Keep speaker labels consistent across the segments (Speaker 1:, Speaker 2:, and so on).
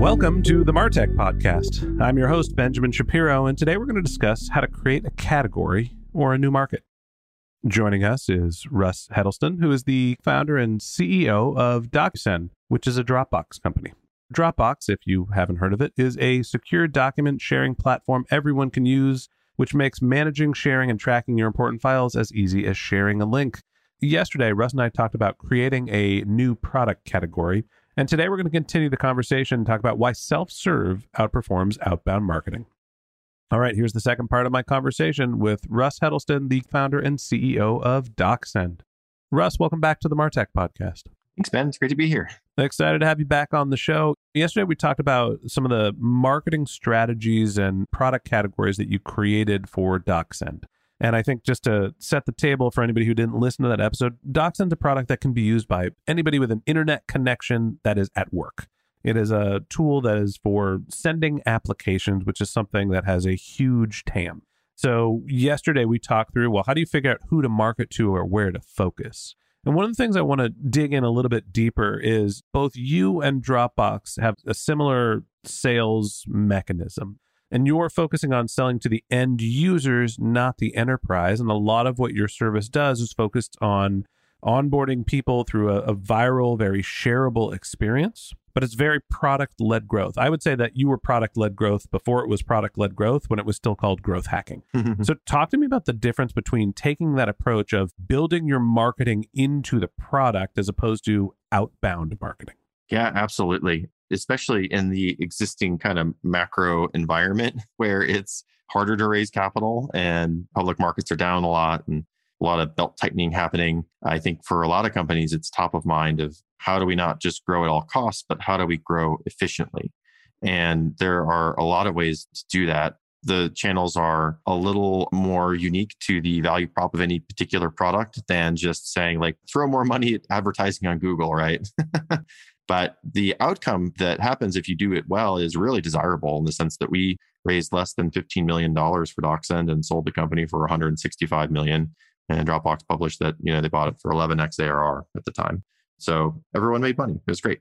Speaker 1: Welcome to the Martech Podcast. I'm your host, Benjamin Shapiro, and today we're going to discuss how to create a category or a new market. Joining us is Russ Heddleston, who is the founder and CEO of DocSend, which is a Dropbox company. Dropbox, if you haven't heard of it, is a secure document sharing platform everyone can use, which makes managing, sharing, and tracking your important files as easy as sharing a link. Yesterday, Russ and I talked about creating a new product category and today we're going to continue the conversation and talk about why self serve outperforms outbound marketing. All right, here's the second part of my conversation with Russ Heddleston, the founder and CEO of DocSend. Russ, welcome back to the Martech podcast.
Speaker 2: Thanks, Ben. It's great to be here.
Speaker 1: Excited to have you back on the show. Yesterday, we talked about some of the marketing strategies and product categories that you created for DocSend. And I think just to set the table for anybody who didn't listen to that episode, DocSend's a product that can be used by anybody with an internet connection that is at work. It is a tool that is for sending applications, which is something that has a huge TAM. So, yesterday we talked through well, how do you figure out who to market to or where to focus? And one of the things I want to dig in a little bit deeper is both you and Dropbox have a similar sales mechanism and you're focusing on selling to the end users, not the enterprise. And a lot of what your service does is focused on onboarding people through a, a viral, very shareable experience. But it's very product led growth. I would say that you were product led growth before it was product led growth when it was still called growth hacking. so, talk to me about the difference between taking that approach of building your marketing into the product as opposed to outbound marketing.
Speaker 2: Yeah, absolutely especially in the existing kind of macro environment where it's harder to raise capital and public markets are down a lot and a lot of belt tightening happening. I think for a lot of companies, it's top of mind of how do we not just grow at all costs, but how do we grow efficiently? And there are a lot of ways to do that. The channels are a little more unique to the value prop of any particular product than just saying, like, throw more money at advertising on Google, right? But the outcome that happens if you do it well is really desirable in the sense that we raised less than $15 million for DocSend and sold the company for 165 million. And Dropbox published that, you know, they bought it for 11x ARR at the time. So everyone made money. It was great.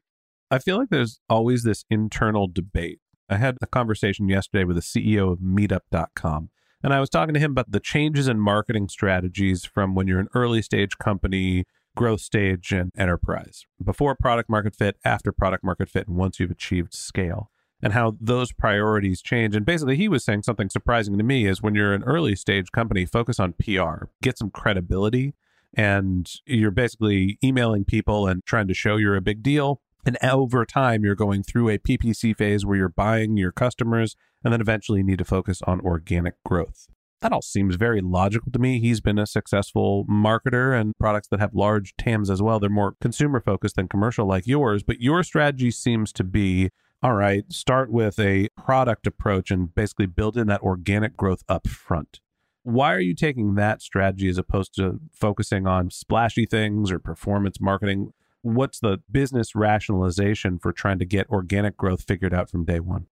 Speaker 1: I feel like there's always this internal debate. I had a conversation yesterday with the CEO of meetup.com. And I was talking to him about the changes in marketing strategies from when you're an early stage company growth stage and enterprise before product market fit, after product market fit, and once you've achieved scale, and how those priorities change. And basically, he was saying something surprising to me is when you're an early stage company, focus on PR, get some credibility, and you're basically emailing people and trying to show you're a big deal. And over time, you're going through a PPC phase where you're buying your customers, and then eventually you need to focus on organic growth that all seems very logical to me. He's been a successful marketer and products that have large TAMs as well. They're more consumer focused than commercial like yours, but your strategy seems to be all right, start with a product approach and basically build in that organic growth up front. Why are you taking that strategy as opposed to focusing on splashy things or performance marketing? What's the business rationalization for trying to get organic growth figured out from day one?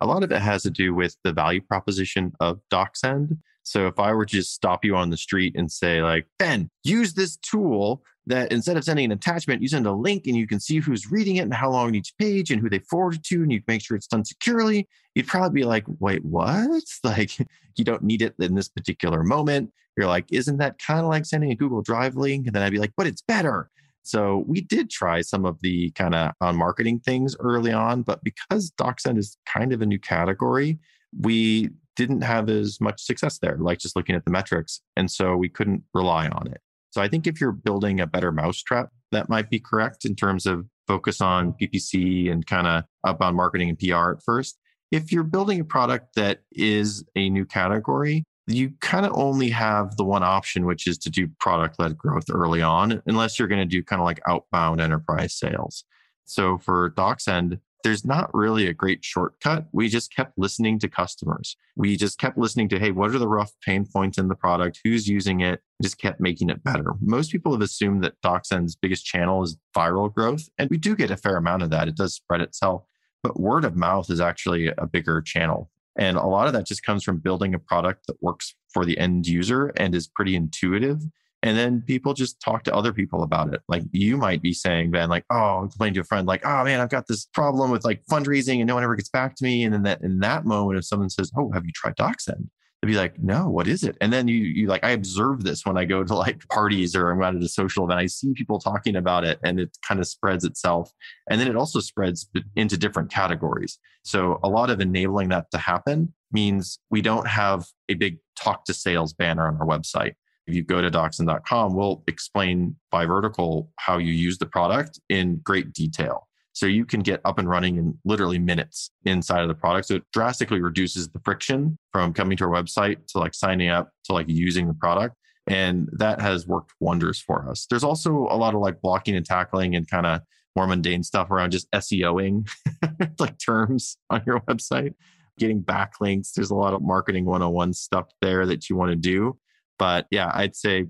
Speaker 2: A lot of it has to do with the value proposition of DocSend. So if I were to just stop you on the street and say, like, Ben, use this tool that instead of sending an attachment, you send a link and you can see who's reading it and how long each page and who they forwarded to, and you make sure it's done securely, you'd probably be like, wait, what? Like, you don't need it in this particular moment. You're like, isn't that kind of like sending a Google Drive link? And then I'd be like, but it's better. So we did try some of the kind of on marketing things early on, but because DocSend is kind of a new category, we didn't have as much success there, like just looking at the metrics. And so we couldn't rely on it. So I think if you're building a better mousetrap, that might be correct in terms of focus on PPC and kind of outbound marketing and PR at first. If you're building a product that is a new category, you kind of only have the one option, which is to do product led growth early on, unless you're going to do kind of like outbound enterprise sales. So for DocSend, there's not really a great shortcut. We just kept listening to customers. We just kept listening to, hey, what are the rough pain points in the product? Who's using it? Just kept making it better. Most people have assumed that DocSend's biggest channel is viral growth. And we do get a fair amount of that. It does spread itself. But word of mouth is actually a bigger channel. And a lot of that just comes from building a product that works for the end user and is pretty intuitive and then people just talk to other people about it. Like you might be saying, Ben, like, oh, I'm complaining to a friend, like, oh man, I've got this problem with like fundraising and no one ever gets back to me. And then that in that moment, if someone says, Oh, have you tried DocSend? Be like, no, what is it? And then you you like, I observe this when I go to like parties or I'm out at a social event. I see people talking about it and it kind of spreads itself. And then it also spreads into different categories. So a lot of enabling that to happen means we don't have a big talk to sales banner on our website if you go to docsend.com, we'll explain by vertical how you use the product in great detail. So you can get up and running in literally minutes inside of the product. So it drastically reduces the friction from coming to our website to like signing up to like using the product. And that has worked wonders for us. There's also a lot of like blocking and tackling and kind of more mundane stuff around just SEOing, like terms on your website, getting backlinks. There's a lot of marketing 101 stuff there that you want to do. But yeah, I'd say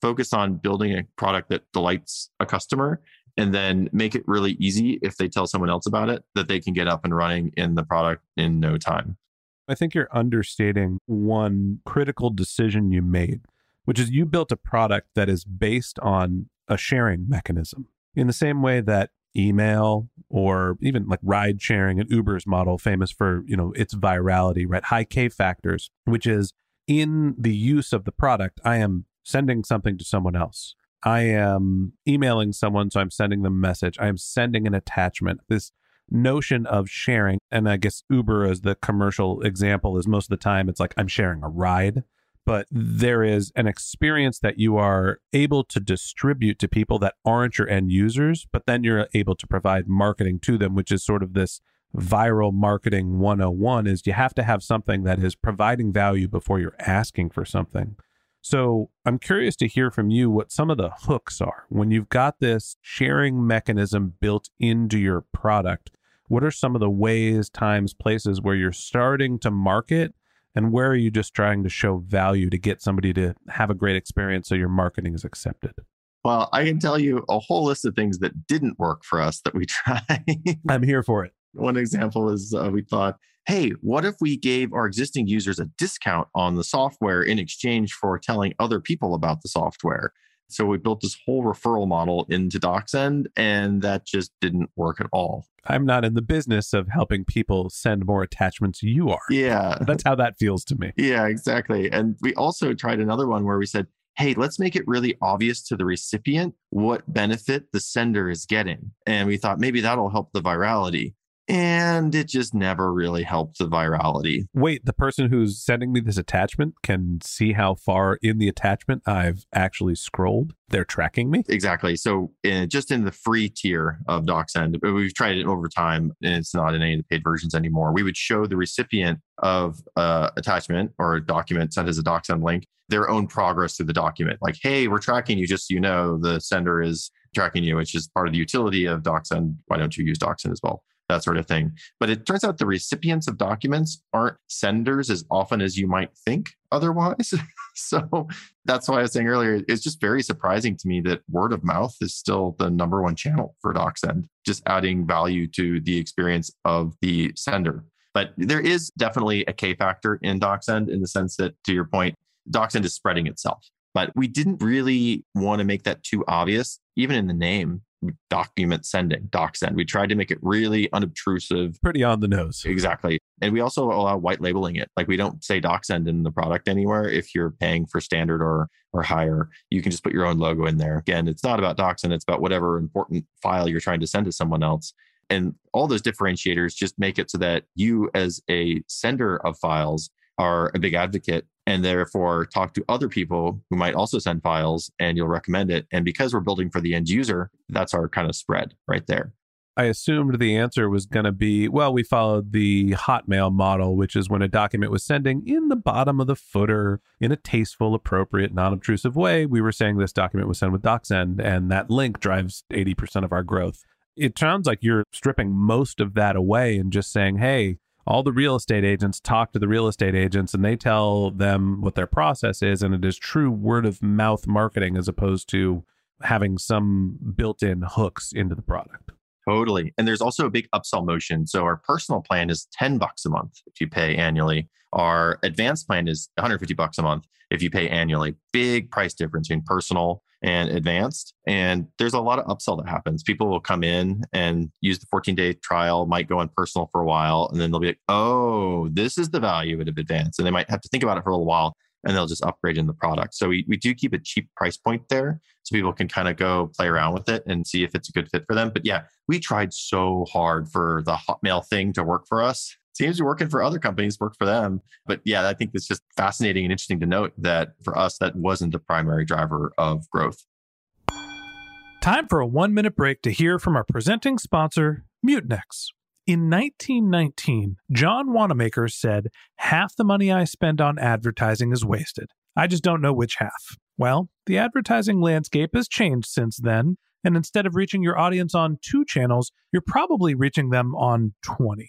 Speaker 2: focus on building a product that delights a customer and then make it really easy if they tell someone else about it that they can get up and running in the product in no time.
Speaker 1: I think you're understating one critical decision you made, which is you built a product that is based on a sharing mechanism in the same way that email or even like ride sharing and Uber's model famous for, you know, its virality, right? High K factors, which is in the use of the product, I am sending something to someone else. I am emailing someone, so I'm sending them a message. I am sending an attachment. This notion of sharing, and I guess Uber as the commercial example is most of the time it's like I'm sharing a ride, but there is an experience that you are able to distribute to people that aren't your end users, but then you're able to provide marketing to them, which is sort of this viral marketing 101 is you have to have something that is providing value before you're asking for something. So I'm curious to hear from you what some of the hooks are. When you've got this sharing mechanism built into your product, what are some of the ways, times, places where you're starting to market and where are you just trying to show value to get somebody to have a great experience so your marketing is accepted?
Speaker 2: Well, I can tell you a whole list of things that didn't work for us that we tried.
Speaker 1: I'm here for it.
Speaker 2: One example is uh, we thought, hey, what if we gave our existing users a discount on the software in exchange for telling other people about the software? So we built this whole referral model into DocSend, and that just didn't work at all.
Speaker 1: I'm not in the business of helping people send more attachments. You are.
Speaker 2: Yeah.
Speaker 1: That's how that feels to me.
Speaker 2: Yeah, exactly. And we also tried another one where we said, hey, let's make it really obvious to the recipient what benefit the sender is getting. And we thought maybe that'll help the virality and it just never really helped the virality.
Speaker 1: Wait, the person who's sending me this attachment can see how far in the attachment I've actually scrolled? They're tracking me?
Speaker 2: Exactly. So, in, just in the free tier of DocSend, we've tried it over time and it's not in any of the paid versions anymore. We would show the recipient of uh, attachment or a document sent as a DocSend link their own progress through the document. Like, hey, we're tracking you just so you know the sender is tracking you, which is part of the utility of DocSend. Why don't you use DocSend as well? That sort of thing. But it turns out the recipients of documents aren't senders as often as you might think otherwise. so that's why I was saying earlier, it's just very surprising to me that word of mouth is still the number one channel for DocSend, just adding value to the experience of the sender. But there is definitely a K factor in DocSend in the sense that, to your point, DocSend is spreading itself. But we didn't really want to make that too obvious, even in the name document sending, doc send. We tried to make it really unobtrusive.
Speaker 1: Pretty on the nose.
Speaker 2: Exactly. And we also allow white labeling it. Like we don't say doc send in the product anywhere. If you're paying for standard or or higher, you can just put your own logo in there. Again, it's not about DocSend, it's about whatever important file you're trying to send to someone else. And all those differentiators just make it so that you, as a sender of files, are a big advocate and therefore talk to other people who might also send files and you'll recommend it. And because we're building for the end user, that's our kind of spread right there.
Speaker 1: I assumed the answer was going to be well, we followed the Hotmail model, which is when a document was sending in the bottom of the footer in a tasteful, appropriate, non obtrusive way. We were saying this document was sent with DocSend, and that link drives 80% of our growth. It sounds like you're stripping most of that away and just saying, hey, all the real estate agents talk to the real estate agents and they tell them what their process is and it is true word of mouth marketing as opposed to having some built-in hooks into the product.
Speaker 2: Totally. And there's also a big upsell motion. So our personal plan is 10 bucks a month if you pay annually. Our advanced plan is 150 bucks a month if you pay annually. Big price difference between personal and advanced. And there's a lot of upsell that happens. People will come in and use the 14 day trial, might go on personal for a while, and then they'll be like, oh, this is the value of advanced. And they might have to think about it for a little while and they'll just upgrade in the product. So we, we do keep a cheap price point there so people can kind of go play around with it and see if it's a good fit for them. But yeah, we tried so hard for the Hotmail thing to work for us seems to be working for other companies, work for them. But yeah, I think it's just fascinating and interesting to note that for us, that wasn't the primary driver of growth.
Speaker 3: Time for a one minute break to hear from our presenting sponsor, Mutinex. In 1919, John Wanamaker said, Half the money I spend on advertising is wasted. I just don't know which half. Well, the advertising landscape has changed since then, and instead of reaching your audience on two channels, you're probably reaching them on 20.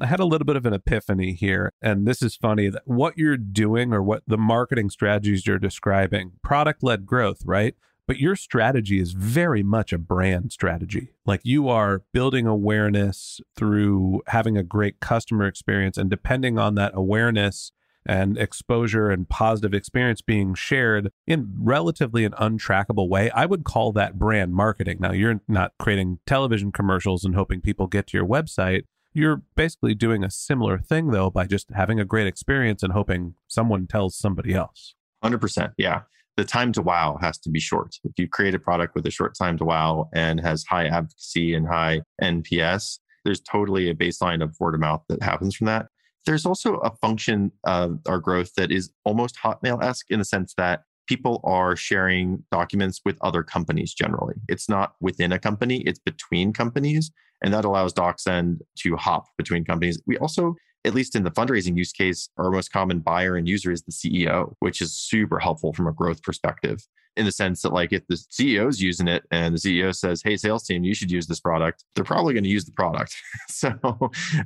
Speaker 1: I had a little bit of an epiphany here. And this is funny that what you're doing or what the marketing strategies you're describing, product led growth, right? But your strategy is very much a brand strategy. Like you are building awareness through having a great customer experience. And depending on that awareness and exposure and positive experience being shared in relatively an untrackable way, I would call that brand marketing. Now, you're not creating television commercials and hoping people get to your website you're basically doing a similar thing, though, by just having a great experience and hoping someone tells somebody else.
Speaker 2: 100%. Yeah. The time to wow has to be short. If you create a product with a short time to wow and has high advocacy and high NPS, there's totally a baseline of word of mouth that happens from that. There's also a function of our growth that is almost Hotmail esque in the sense that people are sharing documents with other companies generally. It's not within a company, it's between companies. And that allows DocSend to hop between companies. We also, at least in the fundraising use case, our most common buyer and user is the CEO, which is super helpful from a growth perspective. In the sense that, like, if the CEO is using it and the CEO says, Hey, sales team, you should use this product, they're probably going to use the product. so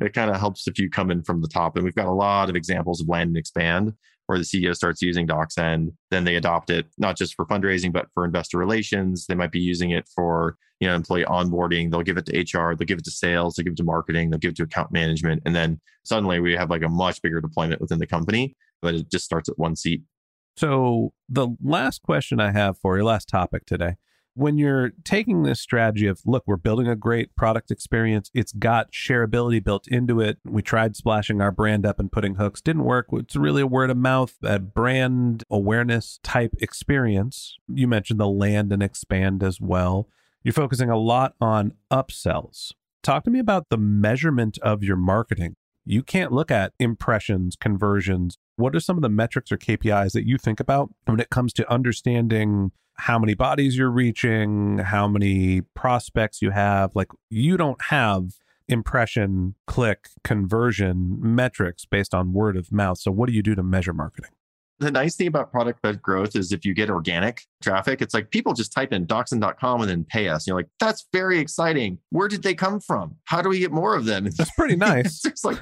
Speaker 2: it kind of helps if you come in from the top. And we've got a lot of examples of land and expand where the CEO starts using DocSend, then they adopt it not just for fundraising, but for investor relations. They might be using it for you know employee onboarding. They'll give it to HR, they'll give it to sales, they'll give it to marketing, they'll give it to account management, and then suddenly we have like a much bigger deployment within the company. But it just starts at one seat.
Speaker 1: So the last question I have for you, last topic today, when you're taking this strategy of look we're building a great product experience it's got shareability built into it. We tried splashing our brand up and putting hooks didn't work. It's really a word of mouth a brand awareness type experience. You mentioned the land and expand as well. You're focusing a lot on upsells. Talk to me about the measurement of your marketing. You can't look at impressions conversions. What are some of the metrics or kpis that you think about when it comes to understanding how many bodies you're reaching, how many prospects you have. Like you don't have impression, click, conversion metrics based on word of mouth. So what do you do to measure marketing?
Speaker 2: The nice thing about product led growth is if you get organic traffic, it's like people just type in docsend.com and then pay us. And you're like, that's very exciting. Where did they come from? How do we get more of them?
Speaker 1: That's pretty nice.
Speaker 2: it's like,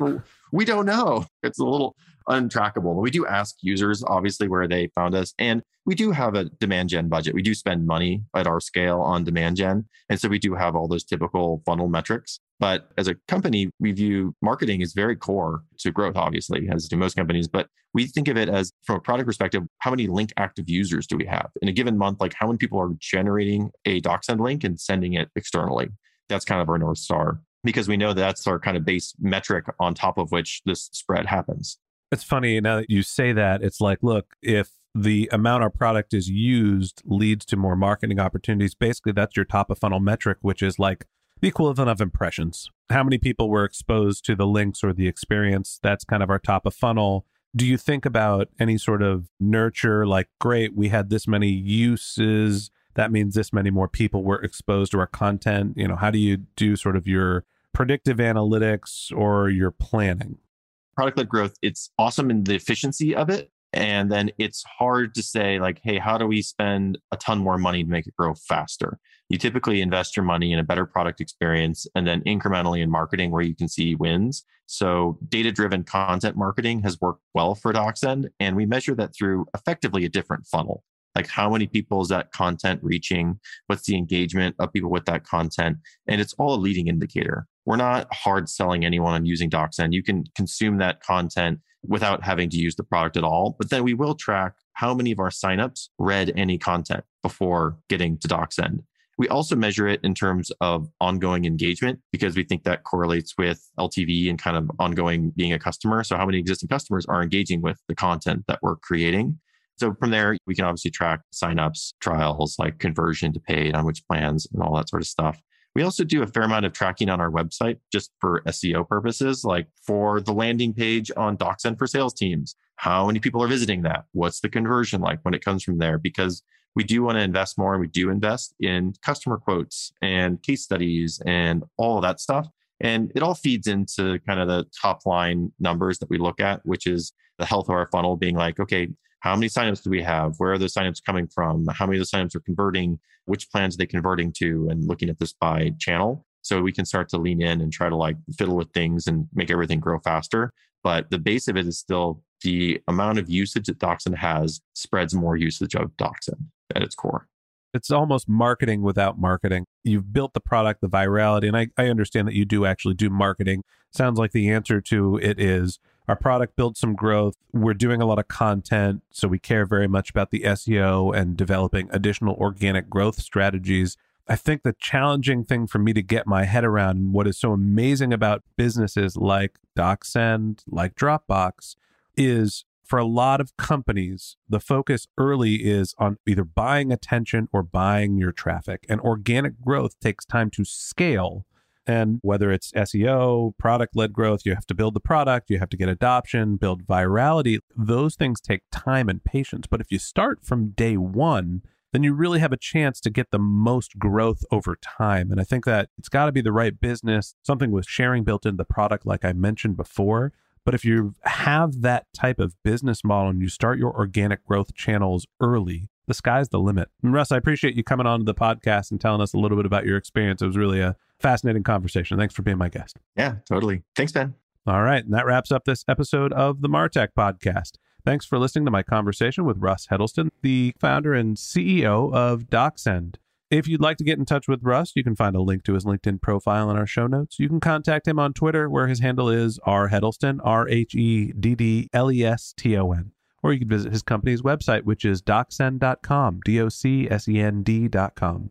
Speaker 2: we don't know. It's a little untrackable. but We do ask users, obviously, where they found us. And we do have a demand gen budget. We do spend money at our scale on demand gen. And so we do have all those typical funnel metrics. But as a company, we view marketing as very core to growth, obviously, as do most companies. But we think of it as from a product perspective, how many link active users do we have in a given month? Like how many people are generating a DocSend link and sending it externally? That's kind of our North Star because we know that's our kind of base metric on top of which this spread happens.
Speaker 1: It's funny now that you say that. It's like, look, if the amount our product is used leads to more marketing opportunities, basically that's your top of funnel metric, which is like the equivalent of impressions. How many people were exposed to the links or the experience? That's kind of our top of funnel. Do you think about any sort of nurture, like, great, we had this many uses? That means this many more people were exposed to our content. You know, how do you do sort of your predictive analytics or your planning?
Speaker 2: product led growth, it's awesome in the efficiency of it. And then it's hard to say, like, hey, how do we spend a ton more money to make it grow faster? You typically invest your money in a better product experience and then incrementally in marketing where you can see wins. So, data driven content marketing has worked well for DocSend. And we measure that through effectively a different funnel. Like, how many people is that content reaching? What's the engagement of people with that content? And it's all a leading indicator we're not hard selling anyone on using DocSend. You can consume that content without having to use the product at all. But then we will track how many of our signups read any content before getting to DocSend. We also measure it in terms of ongoing engagement because we think that correlates with LTV and kind of ongoing being a customer. So, how many existing customers are engaging with the content that we're creating? So, from there, we can obviously track signups, trials, like conversion to paid on which plans and all that sort of stuff. We also do a fair amount of tracking on our website just for SEO purposes, like for the landing page on DocSend for sales teams. How many people are visiting that? What's the conversion like when it comes from there? Because we do want to invest more and we do invest in customer quotes and case studies and all of that stuff. And it all feeds into kind of the top line numbers that we look at, which is the health of our funnel being like, okay, how many signups do we have? Where are those signups coming from? How many of the signups are converting? Which plans are they converting to? And looking at this by channel. So we can start to lean in and try to like fiddle with things and make everything grow faster. But the base of it is still the amount of usage that DocSend has spreads more usage of DocSend at its core.
Speaker 1: It's almost marketing without marketing. You've built the product, the virality, and I, I understand that you do actually do marketing. Sounds like the answer to it is our product builds some growth. We're doing a lot of content, so we care very much about the SEO and developing additional organic growth strategies. I think the challenging thing for me to get my head around and what is so amazing about businesses like DocSend, like Dropbox, is for a lot of companies, the focus early is on either buying attention or buying your traffic. And organic growth takes time to scale and whether it's SEO, product led growth, you have to build the product, you have to get adoption, build virality. Those things take time and patience. But if you start from day one, then you really have a chance to get the most growth over time. And I think that it's got to be the right business, something with sharing built into the product, like I mentioned before. But if you have that type of business model and you start your organic growth channels early, the sky's the limit. And Russ, I appreciate you coming on to the podcast and telling us a little bit about your experience. It was really a fascinating conversation. Thanks for being my guest.
Speaker 2: Yeah, totally. Thanks, Ben.
Speaker 1: All right. And that wraps up this episode of the Martech podcast. Thanks for listening to my conversation with Russ Heddleston, the founder and CEO of DocSend. If you'd like to get in touch with Russ, you can find a link to his LinkedIn profile in our show notes. You can contact him on Twitter, where his handle is R Heddleston, R H E D D L E S T O N. Or you can visit his company's website, which is docsend.com, D O C S E N D.com.